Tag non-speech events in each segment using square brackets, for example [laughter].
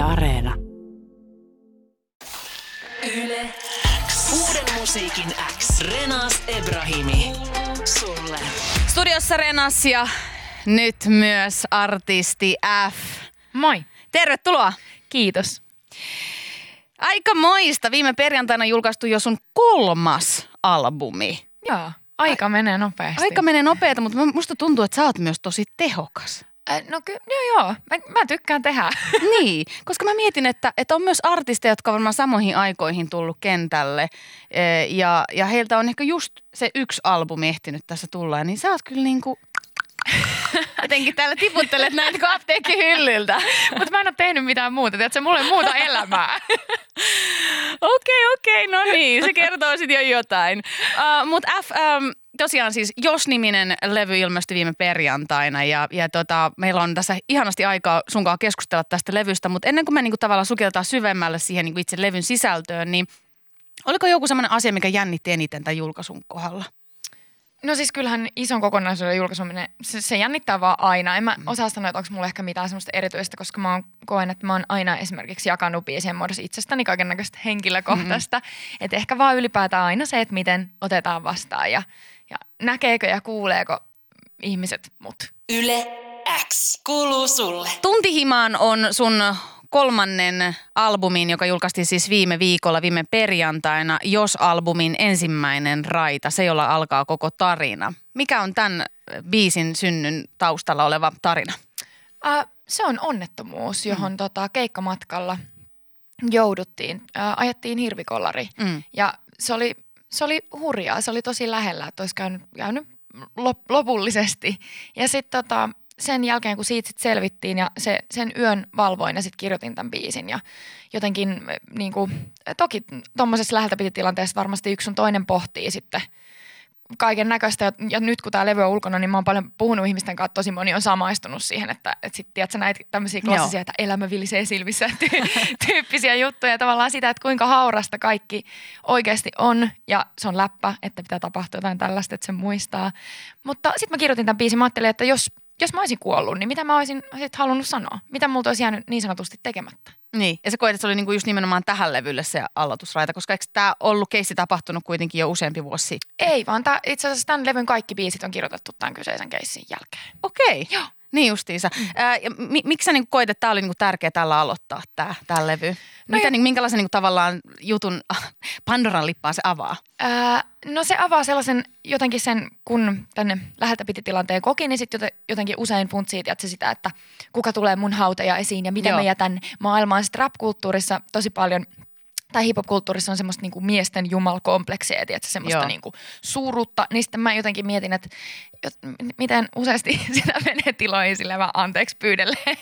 Yle Areena. Yle X. Uuden musiikin X. Renas Ebrahimi. Sulle. Studiossa Renas ja nyt myös artisti F. Moi. Tervetuloa. Kiitos. Aika moista. Viime perjantaina julkaistu jo sun kolmas albumi. Joo, aika menee nopeasti. Aika menee nopeeta, mutta musta tuntuu, että sä oot myös tosi tehokas. No kyllä, joo joo. Mä, mä tykkään tehdä. [laughs] Niin, koska mä mietin, että, että on myös artisteja, jotka on varmaan samoihin aikoihin tullut kentälle. Ja, ja heiltä on ehkä just se yksi albumi ehtinyt tässä tulla. Niin sä oot kyllä niinku... [laughs] Jotenkin täällä tiputtelet näitä kuin apteekkihyllyltä. [laughs] Mutta mä en ole tehnyt mitään muuta. Tiedätkö, mulla ei muuta elämää. Okei, okei, no niin, se kertoo sitten jo jotain. Uh, Mutta F, um, tosiaan siis Jos-niminen levy ilmestyi viime perjantaina ja, ja tota, meillä on tässä ihanasti aikaa sunkaan keskustella tästä levystä, mutta ennen kuin me niinku tavallaan sukeltaa syvemmälle siihen niinku itse levyn sisältöön, niin oliko joku sellainen asia, mikä jännitti eniten tämän julkaisun kohdalla? No siis kyllähän ison kokonaisuuden julkaisuminen, se, se jännittää vaan aina. En mä osaa sanoa, että onko mulla ehkä mitään semmoista erityistä, koska mä oon, koen, että mä oon aina esimerkiksi jakanut biisien muodossa itsestäni kaiken näköistä henkilökohtaista. Mm-hmm. Että ehkä vaan ylipäätään aina se, että miten otetaan vastaan ja näkeekö ja kuuleeko ihmiset mut. Yle X. Kuuluu sulle. Tuntihimaan on sun kolmannen albumin, joka julkaistiin siis viime viikolla, viime perjantaina, Jos-albumin ensimmäinen raita, se jolla alkaa koko tarina. Mikä on tämän biisin synnyn taustalla oleva tarina? Äh, se on onnettomuus, johon mm. tota, keikkamatkalla jouduttiin. Äh, ajettiin hirvikollari Mm. ja se oli, se oli hurjaa. Se oli tosi lähellä, että olisi käynyt, käynyt lop, lopullisesti. Ja sitten tota, sen jälkeen, kun siitä sit selvittiin ja se, sen yön valvoin ja sitten kirjoitin tämän biisin. Ja jotenkin niin kuin, toki tuommoisessa läheltä piti tilanteessa varmasti yksi sun toinen pohtii sitten kaiken näköistä. Ja, ja nyt kun tämä levy on ulkona, niin mä oon paljon puhunut ihmisten kanssa, tosi moni on samaistunut siihen, että, että sitten tiedätkö näitä tämmöisiä klassisia, Joo. että elämä vilisee silmissä [laughs] ty- tyyppisiä juttuja. Tavallaan sitä, että kuinka haurasta kaikki oikeasti on ja se on läppä, että pitää tapahtua jotain tällaista, että se muistaa. Mutta sitten mä kirjoitin tämän biisin, mä ajattelin, että jos, jos mä olisin kuollut, niin mitä mä olisin sit halunnut sanoa? Mitä multa olisi jäänyt niin sanotusti tekemättä? Niin, ja sä koet, että se oli niinku just nimenomaan tähän levylle se aloitusraita, koska eikö tämä ollut keissi tapahtunut kuitenkin jo useampi vuosi sitten? Ei, vaan tää, itse asiassa tämän levyn kaikki biisit on kirjoitettu tämän kyseisen keissin jälkeen. Okei. Joo. Niin justiinsa. Mm. Ää, ja mi- miksi sä niinku koet, että tämä oli niinku tärkeä tällä aloittaa tämä tää levy? Mitä, ei- niinku, minkälaisen niinku, tavallaan jutun [laughs] Pandoran lippaan se avaa? Ää, no se avaa sellaisen jotenkin sen, kun tänne läheltä piti tilanteen koki, niin sitten jotenkin usein funtsii tiedätkö, sitä, että kuka tulee mun hautaja esiin ja mitä Joo. mä jätän maailmaan. Sitten rap-kulttuurissa tosi paljon tai hip-hop-kulttuurissa on semmoista niinku miesten jumalkompleksia, tiedätkö, semmoista Joo. niinku suurutta. Niin sitten mä jotenkin mietin, että jot- miten useasti [laughs] sitä menee tiloihin sillä mä anteeksi pyydelle. [laughs]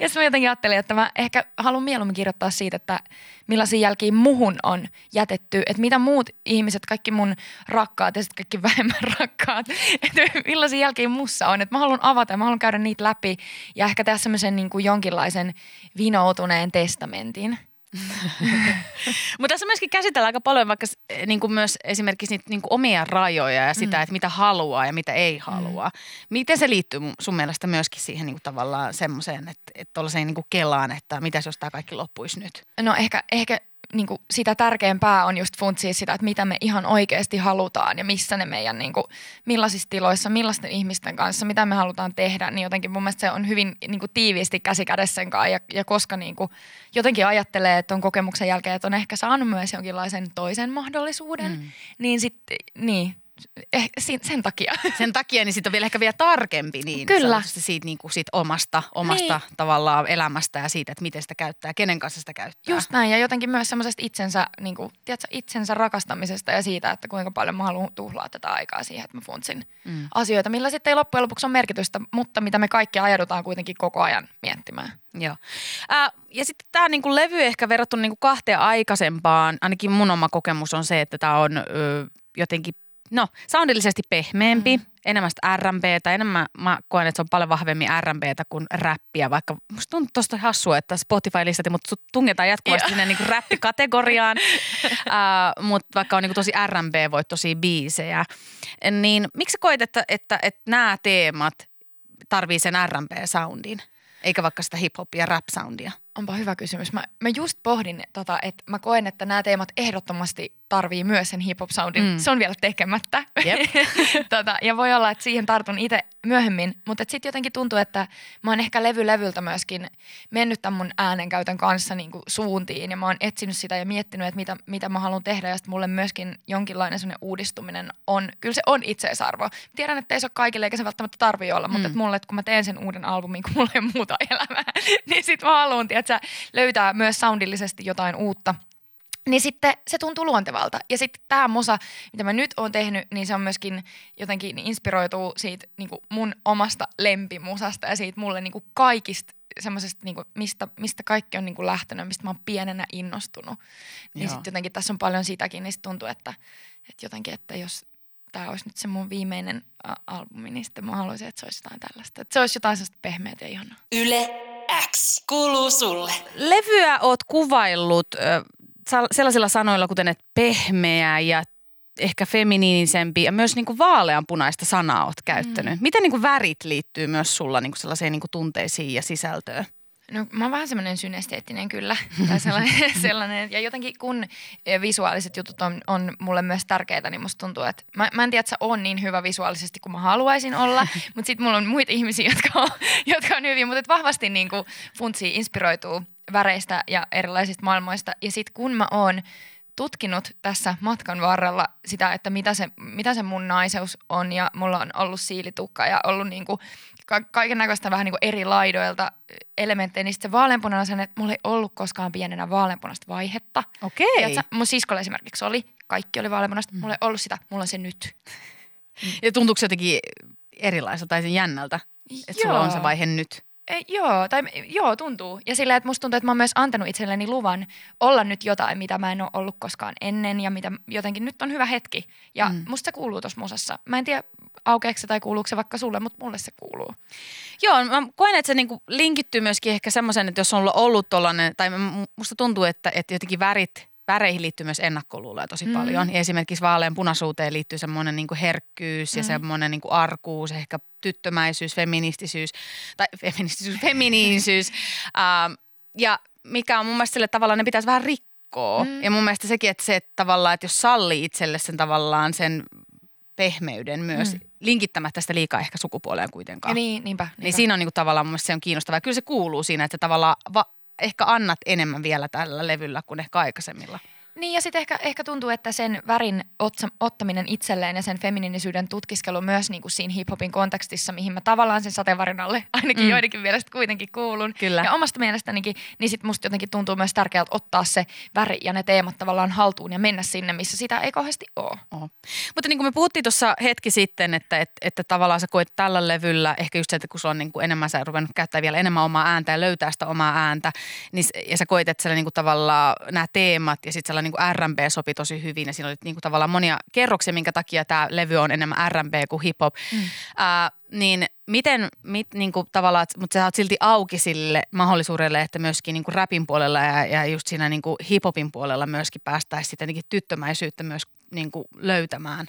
ja sitten mä jotenkin ajattelin, että mä ehkä haluan mieluummin kirjoittaa siitä, että millaisia jälkiä muhun on jätetty. Että mitä muut ihmiset, kaikki mun rakkaat ja sitten kaikki [laughs] vähemmän rakkaat, että millaisia jälkiä mussa on. Että mä haluan avata ja mä haluan käydä niitä läpi ja ehkä tehdä semmoisen niin kuin jonkinlaisen vinoutuneen testamentin. [laughs] Mutta tässä myöskin käsitellään aika paljon vaikka s- niin kuin myös esimerkiksi niitä niin kuin omia rajoja ja sitä, mm. että mitä haluaa ja mitä ei halua. Mm. Miten se liittyy sun mielestä myöskin siihen niin kuin tavallaan semmoiseen, että, että tuollaiseen niin kuin kelaan, että mitäs jos tämä kaikki loppuisi nyt? No ehkä, ehkä niin kuin sitä tärkeämpää on just funtsia sitä, että mitä me ihan oikeasti halutaan ja missä ne meidän, niin kuin, millaisissa tiloissa, millaisten ihmisten kanssa, mitä me halutaan tehdä. Niin jotenkin mun mielestä se on hyvin niin kuin, tiiviisti käsi kädessä sen kanssa ja, ja koska niin kuin, jotenkin ajattelee, että on kokemuksen jälkeen, että on ehkä saanut myös jonkinlaisen toisen mahdollisuuden, mm. niin sitten, niin, eh, sen takia. [laughs] Sen takia niin sitten on vielä ehkä vielä tarkempi niin Kyllä. siitä, niin kuin siitä omasta, omasta niin. tavallaan elämästä ja siitä, että miten sitä käyttää ja kenen kanssa sitä käyttää. Just näin ja jotenkin myös semmoisesta itsensä, niin kuin, tiedätkö, itsensä rakastamisesta ja siitä, että kuinka paljon mä haluan tuhlaa tätä aikaa siihen, että mä funtsin mm. asioita, millä sitten ei loppujen lopuksi ole merkitystä, mutta mitä me kaikki ajaudutaan kuitenkin koko ajan miettimään. Joo. Ää, ja sitten tämä niinku levy ehkä verrattuna niinku kahteen aikaisempaan, ainakin mun oma kokemus on se, että tämä on ö, jotenkin, no soundillisesti pehmeämpi, mm. enemmän sitä R&Btä, enemmän mä koen, että se on paljon vahvemmin R&Btä kuin räppiä, vaikka musta tuntuu tosta hassua, että Spotify-listati, mutta sut tungetaan jatkuvasti sinne niinku räppikategoriaan, [laughs] ää, mutta vaikka on niinku tosi R&B-voittoisia biisejä, niin miksi koet, että, että, että nämä teemat tarvii sen R&B-soundin? Eikä vaikka sitä hip-hop ja rap-soundia. Onpa hyvä kysymys. Mä, mä just pohdin, tota, että mä koen, että nämä teemat ehdottomasti tarvii myös sen hip-hop-soundin. Mm. Se on vielä tekemättä. Jep. [laughs] tota, ja voi olla, että siihen tartun itse myöhemmin. Mutta sitten jotenkin tuntuu, että mä oon ehkä levy levyltä myöskin mennyt tämän mun äänenkäytön kanssa niin kuin suuntiin. Ja mä oon etsinyt sitä ja miettinyt, että mitä, mitä mä haluan tehdä. Ja sitten mulle myöskin jonkinlainen sellainen uudistuminen on, kyllä se on itseisarvo. Tiedän, että ei se ole kaikille eikä se välttämättä tarvii olla. Mm. Mutta että mulle, että kun mä teen sen uuden albumin, kun mulla ei muuta elämää, [laughs] niin sitten mä haluan, tiedätkö, löytää myös soundillisesti jotain uutta – niin sitten se tuntuu luontevalta. Ja sitten tämä musa, mitä mä nyt oon tehnyt, niin se on myöskin jotenkin inspiroituu siitä niin kuin mun omasta lempimusasta ja siitä mulle niin kuin kaikista semmoisesta, niin kuin, mistä, mistä kaikki on niin kuin lähtenyt, mistä mä oon pienenä innostunut. Niin sitten jotenkin tässä on paljon sitäkin, niin sitten tuntuu, että, että jotenkin, että jos tämä olisi nyt se mun viimeinen a- albumi, niin sitten mä haluaisin, että se olisi jotain tällaista. Että se olisi jotain sellaista pehmeää ja ihanaa. Yle X kuuluu sulle. Levyä oot kuvaillut sellaisilla sanoilla, kuten että pehmeä ja ehkä feminiinisempi ja myös niin kuin vaaleanpunaista sanaa oot käyttänyt. Mm. Miten niin kuin värit liittyy myös sulla niin kuin sellaiseen niin kuin tunteisiin ja sisältöön? No mä oon vähän semmoinen synesteettinen kyllä. Tai sellainen, [laughs] sellainen, ja jotenkin kun visuaaliset jutut on, on mulle myös tärkeitä, niin musta tuntuu, että mä, mä en tiedä, että se on niin hyvä visuaalisesti kuin mä haluaisin olla, [laughs] mutta sitten mulla on muita ihmisiä, jotka on, [laughs] jotka on hyviä, mutta vahvasti niin kuin funtsii, inspiroituu väreistä ja erilaisista maailmoista. Ja sitten kun mä oon tutkinut tässä matkan varrella sitä, että mitä se, mitä se mun naiseus on ja mulla on ollut siilitukka ja ollut niinku ka- kaiken näköistä vähän niinku eri laidoilta elementtejä, niin sitten se vaaleanpunainen että mulla ei ollut koskaan pienenä vaaleanpunaista vaihetta. Okei. Tiedätkö, mun siskolla esimerkiksi oli, kaikki oli vaaleanpunaista, mm. mulla ei ollut sitä, mulla on se nyt. Ja tuntuuko se jotenkin erilaiselta tai sen jännältä, että sulla on se vaihe nyt? Ei, joo, tai joo, tuntuu. Ja sillä, että musta tuntuu, että mä oon myös antanut itselleni luvan olla nyt jotain, mitä mä en ole ollut koskaan ennen ja mitä jotenkin nyt on hyvä hetki. Ja mm. musta se kuuluu tuossa musassa. Mä en tiedä, aukeeko se tai kuuluuko se vaikka sulle, mutta mulle se kuuluu. Joo, mä koen, että se niinku linkittyy myöskin ehkä semmoisen, että jos on ollut tollainen, tai musta tuntuu, että, että jotenkin värit väreihin liittyy myös ennakkoluuloja tosi mm. paljon. Ja esimerkiksi vaalean punaisuuteen liittyy semmoinen niin herkkyys ja mm. semmoinen niin arkuus, ehkä tyttömäisyys, feministisyys tai [laughs] feministisyys, feminiinisyys. [laughs] ähm, ja mikä on mun mielestä sille tavallaan, ne pitäisi vähän rikkoa. Mm. Ja mun mielestä sekin, että se että tavallaan, että jos sallii itselle sen tavallaan sen pehmeyden myös, mm. linkittämättä sitä liikaa ehkä sukupuoleen kuitenkaan. Ja niin, niinpä, niinpä. Niin siinä on niin kuin tavallaan mun mielestä se on kiinnostavaa. Kyllä se kuuluu siinä, että tavallaan va- ehkä annat enemmän vielä tällä levyllä kuin ehkä aikaisemmilla. Niin ja sitten ehkä, ehkä tuntuu, että sen värin otsa, ottaminen itselleen ja sen feminiinisyyden tutkiskelu myös niin kuin siinä hiphopin kontekstissa, mihin mä tavallaan sen sateenvarin alle [laughs] ainakin mm. joidenkin mielestä kuitenkin kuulun. Kyllä. Ja omasta mielestänikin, niin sitten musta jotenkin tuntuu myös tärkeältä ottaa se väri ja ne teemat tavallaan haltuun ja mennä sinne, missä sitä ei kauheasti ole. Oho. Mutta niin kuin me puhuttiin tuossa hetki sitten, että, että, että tavallaan sä koet tällä levyllä, ehkä just se, että kun sulla on niin kuin enemmän, sä ruvennut käyttää vielä enemmän omaa ääntä ja löytää sitä omaa ääntä, niin, ja sä koet, että siellä niin kuin tavallaan nämä teemat ja sitten niin R&B sopi tosi hyvin ja siinä oli niin kuin tavallaan monia kerroksia, minkä takia tämä levy on enemmän R&B kuin hip-hop. Mm. Uh, niin miten, mit, niin kuin tavallaan, mutta sä oot silti auki sille mahdollisuudelle, että myöskin niin kuin rapin puolella ja, ja just siinä niin kuin hip-hopin puolella myöskin päästäisiin sitten tyttömäisyyttä myös niin kuin löytämään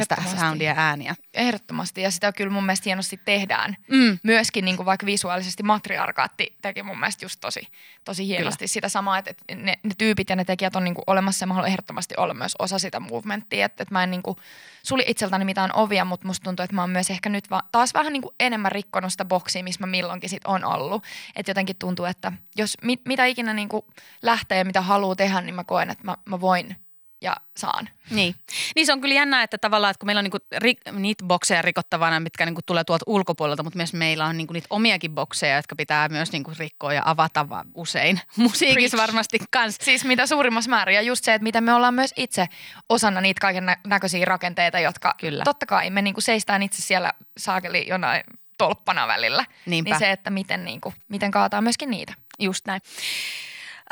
sitä soundia ääniä. Ehdottomasti ja sitä kyllä mun mielestä hienosti tehdään. Mm. Myöskin niin kuin vaikka visuaalisesti matriarkaatti teki mun mielestä just tosi, tosi hienosti kyllä. sitä samaa, että ne, ne tyypit ja ne tekijät on niin kuin olemassa ja mä haluan ehdottomasti olla myös osa sitä movementtia. Että, että mä en niin kuin suli itseltäni mitään ovia, mutta musta tuntuu, että mä oon myös ehkä nyt va- taas vähän niin kuin enemmän rikkonut sitä boksia, missä mä milloinkin sit on ollut. Että jotenkin tuntuu, että jos mit, mitä ikinä niin kuin lähtee ja mitä haluaa tehdä, niin mä koen, että mä, mä voin – ja saan. Niin. niin se on kyllä jännää, että tavallaan, että kun meillä on niinku ri, niitä bokseja rikottavana, mitkä niinku tulee tuolta ulkopuolelta, mutta myös meillä on niinku niitä omiakin bokseja, jotka pitää myös niinku rikkoa ja avata usein. [laughs] Musiikissa Preach. varmasti kans. Siis mitä suurimmassa määrin ja just se, että miten me ollaan myös itse osana niitä kaiken näköisiä rakenteita, jotka kyllä. totta kai me niinku seistään itse siellä saakeli jonain tolppana välillä. Niinpä. Niin se, että miten, niinku, miten kaataa myöskin niitä. Just näin.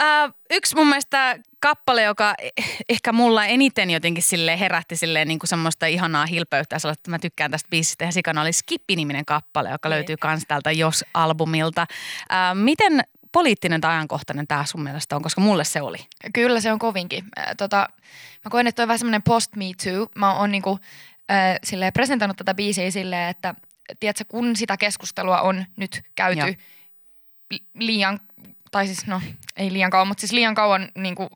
Uh, yksi mun mielestä kappale, joka ehkä mulla eniten jotenkin sille herätti sille niin kuin semmoista ihanaa hilpeyttä, että mä tykkään tästä biisistä ja sikana oli Skippi-niminen kappale, joka löytyy kans täältä Jos-albumilta. Uh, miten poliittinen tai ajankohtainen tämä sun mielestä on, koska mulle se oli? Kyllä se on kovinkin. Tota, mä koen, että on vähän semmoinen post me too. Mä oon niinku, äh, silleen presentoinut tätä biisiä silleen, että tiedätkö, kun sitä keskustelua on nyt käyty Joo. liian tai siis no ei liian kauan, mutta siis liian kauan niin kuin,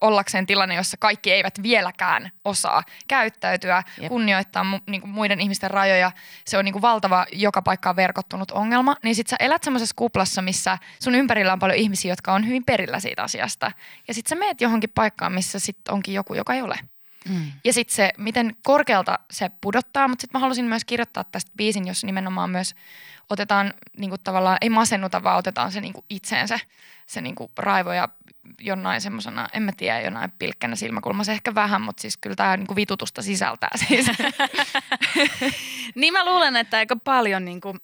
ollakseen tilanne, jossa kaikki eivät vieläkään osaa käyttäytyä, Jep. kunnioittaa mu, niin kuin muiden ihmisten rajoja. Se on niin kuin valtava joka paikkaan verkottunut ongelma. Niin sit sä elät semmoisessa kuplassa, missä sun ympärillä on paljon ihmisiä, jotka on hyvin perillä siitä asiasta. Ja sit sä meet johonkin paikkaan, missä sit onkin joku, joka ei ole. Mm. Ja sitten se, miten korkealta se pudottaa, mutta sitten mä halusin myös kirjoittaa tästä biisin, jos nimenomaan myös otetaan niin kuin tavallaan, ei masennuta, vaan otetaan se niin kuin itseensä, se niin kuin raivo ja jonain semmoisena, en mä tiedä, jonain pilkkänä silmäkulmassa ehkä vähän, mutta siis kyllä tämä niin kuin vitutusta sisältää siis. [laughs] niin mä luulen, että aika paljon niin kuin,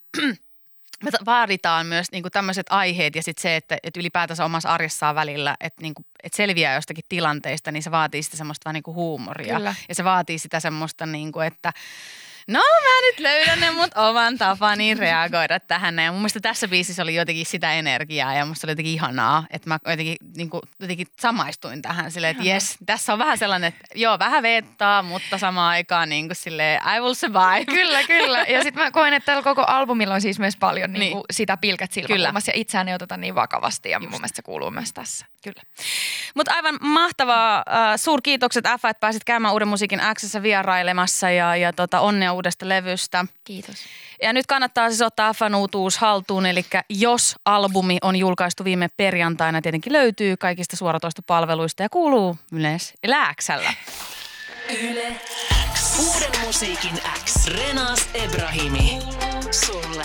me vaaditaan myös niin kuin tämmöiset aiheet ja sitten se, että, että ylipäätänsä omassa arjessaan välillä, että, niin kuin, että selviää jostakin tilanteista, niin se vaatii sitä semmoista vähän niin kuin huumoria. Kyllä. Ja se vaatii sitä semmoista, niin kuin, että no mä nyt löydän ne mut oman tapani reagoida tähän. Ja mun mielestä tässä biisissä oli jotenkin sitä energiaa ja musta oli jotenkin ihanaa, että mä jotenkin, niin kuin, jotenkin samaistuin tähän silleen, että jes, tässä on vähän sellainen, että joo, vähän veettaa, mutta samaan aikaan niin kuin silleen, I will survive. Kyllä, kyllä. Ja sitten mä koen, että tällä koko albumilla on siis myös paljon niin kuin niin. sitä pilkät silmäkulmassa ja itseään ei oteta niin vakavasti ja Just. mun mielestä se kuuluu myös tässä. Kyllä. Mutta aivan mahtavaa. Äh, suurkiitokset F, että pääsit käymään Uuden musiikin Xssä vierailemassa ja, ja tota, onnea uudesta levystä. Kiitos. Ja nyt kannattaa siis ottaa Fn uutuus haltuun, eli jos albumi on julkaistu viime perjantaina, tietenkin löytyy kaikista suoratoistopalveluista ja kuuluu yleensä Lääksällä. Yle X. Uuden musiikin X. Renas Ebrahimi. Sulle.